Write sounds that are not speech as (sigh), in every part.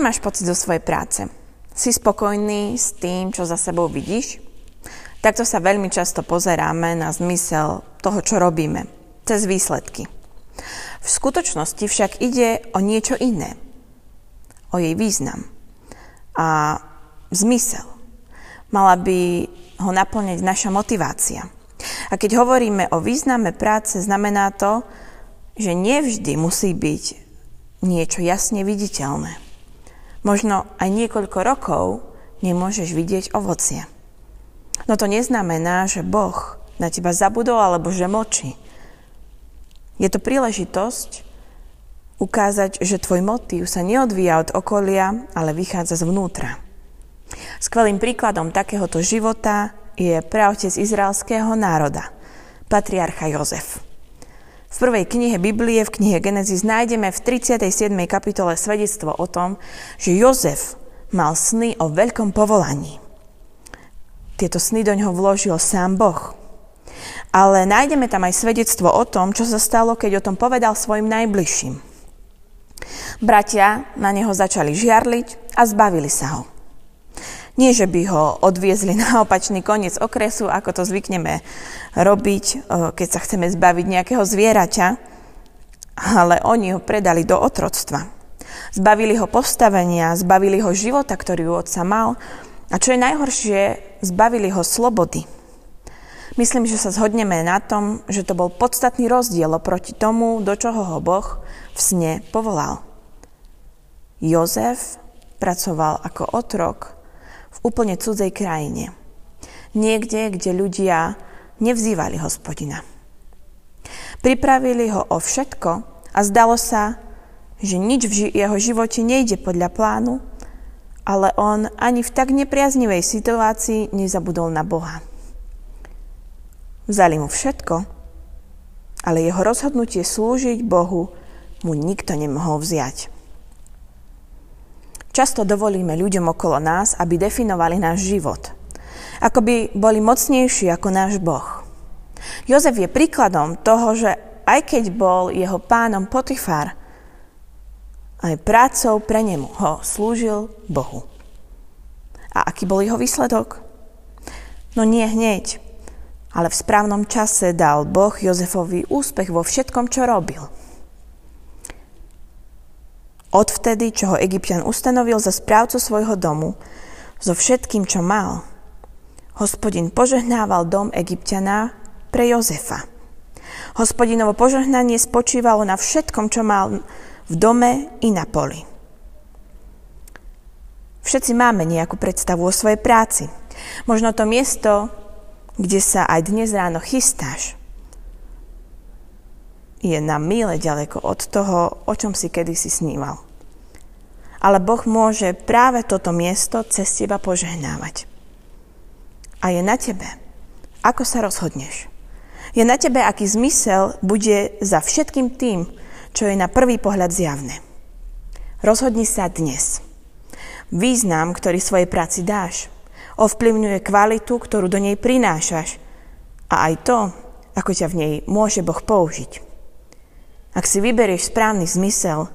Máš pocit zo svojej práce? Si spokojný s tým, čo za sebou vidíš? Takto sa veľmi často pozeráme na zmysel toho, čo robíme, cez výsledky. V skutočnosti však ide o niečo iné. O jej význam a zmysel. Mala by ho naplňať naša motivácia. A keď hovoríme o význame práce, znamená to, že nevždy musí byť niečo jasne viditeľné. Možno aj niekoľko rokov nemôžeš vidieť ovocie. No to neznamená, že Boh na teba zabudol alebo že močí. Je to príležitosť ukázať, že tvoj motív sa neodvíja od okolia, ale vychádza zvnútra. Skvelým príkladom takéhoto života je pravtec izraelského národa, patriarcha Jozef. V prvej knihe Biblie, v knihe Genesis, nájdeme v 37. kapitole svedectvo o tom, že Jozef mal sny o veľkom povolaní. Tieto sny do ňoho vložil sám Boh. Ale nájdeme tam aj svedectvo o tom, čo sa stalo, keď o tom povedal svojim najbližším. Bratia na neho začali žiarliť a zbavili sa ho. Nie, že by ho odviezli (laughs) na opačný koniec okresu, ako to zvykneme robiť, e, keď sa chceme zbaviť nejakého zvieraťa, ale oni ho predali do otroctva. Zbavili ho postavenia, zbavili ho života, ktorý u otca mal a čo je najhoršie, zbavili ho slobody. Myslím, že sa zhodneme na tom, že to bol podstatný rozdiel oproti tomu, do čoho ho Boh v sne povolal. Jozef pracoval ako otrok úplne cudzej krajine. Niekde, kde ľudia nevzývali hospodina. Pripravili ho o všetko a zdalo sa, že nič v jeho živote nejde podľa plánu ale on ani v tak nepriaznivej situácii nezabudol na Boha. Vzali mu všetko, ale jeho rozhodnutie slúžiť Bohu mu nikto nemohol vziať. Často dovolíme ľuďom okolo nás, aby definovali náš život. Ako by boli mocnejší ako náš Boh. Jozef je príkladom toho, že aj keď bol jeho pánom Potifar, aj prácou pre nemu ho slúžil Bohu. A aký bol jeho výsledok? No nie hneď, ale v správnom čase dal Boh Jozefovi úspech vo všetkom, čo robil. Odvtedy, čo ho Egyptian ustanovil za správcu svojho domu, so všetkým, čo mal, hospodin požehnával dom Egyptiana pre Jozefa. Hospodinovo požehnanie spočívalo na všetkom, čo mal v dome i na poli. Všetci máme nejakú predstavu o svojej práci. Možno to miesto, kde sa aj dnes ráno chystáš, je na míle ďaleko od toho, o čom si kedysi sníval. Ale Boh môže práve toto miesto cez teba požehnávať. A je na tebe, ako sa rozhodneš. Je na tebe, aký zmysel bude za všetkým tým, čo je na prvý pohľad zjavné. Rozhodni sa dnes. Význam, ktorý svojej práci dáš, ovplyvňuje kvalitu, ktorú do nej prinášaš a aj to, ako ťa v nej môže Boh použiť. Ak si vyberieš správny zmysel,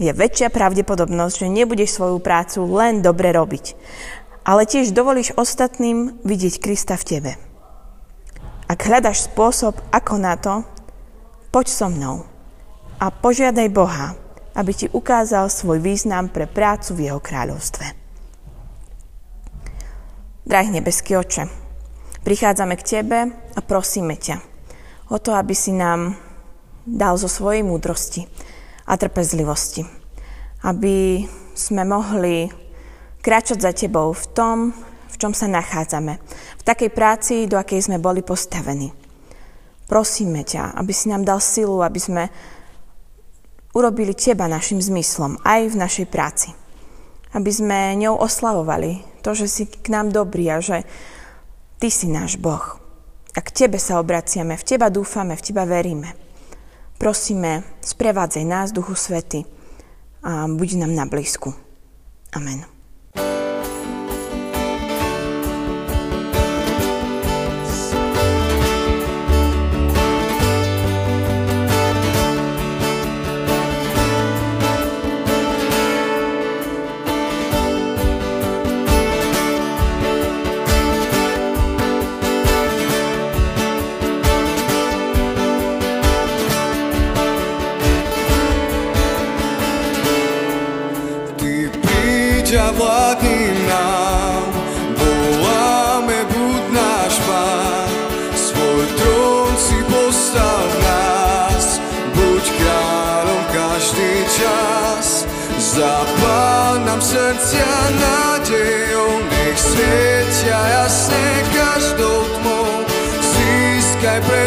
je väčšia pravdepodobnosť, že nebudeš svoju prácu len dobre robiť, ale tiež dovolíš ostatným vidieť Krista v tebe. Ak hľadaš spôsob, ako na to, poď so mnou a požiadaj Boha, aby ti ukázal svoj význam pre prácu v jeho kráľovstve. Drahý nebeský oče, prichádzame k Tebe a prosíme ťa o to, aby si nám dal zo svojej múdrosti a trpezlivosti, aby sme mohli kráčať za Tebou v tom, v čom sa nachádzame, v takej práci, do akej sme boli postavení. Prosíme ťa, aby si nám dal silu, aby sme urobili Teba našim zmyslom aj v našej práci. Aby sme ňou oslavovali to, že si k nám dobrý a že Ty si náš Boh. A k Tebe sa obraciame, v Teba dúfame, v Teba veríme. Prosíme, sprevádzaj nás, Duchu Svety, a buď nám na blízku. Amen. Ťa vládni nám, voláme buď náš pán, svoj trón si postav nás, buď kráľom každý čas, zapál nám srdcia nádejou, nech svietia získaj pre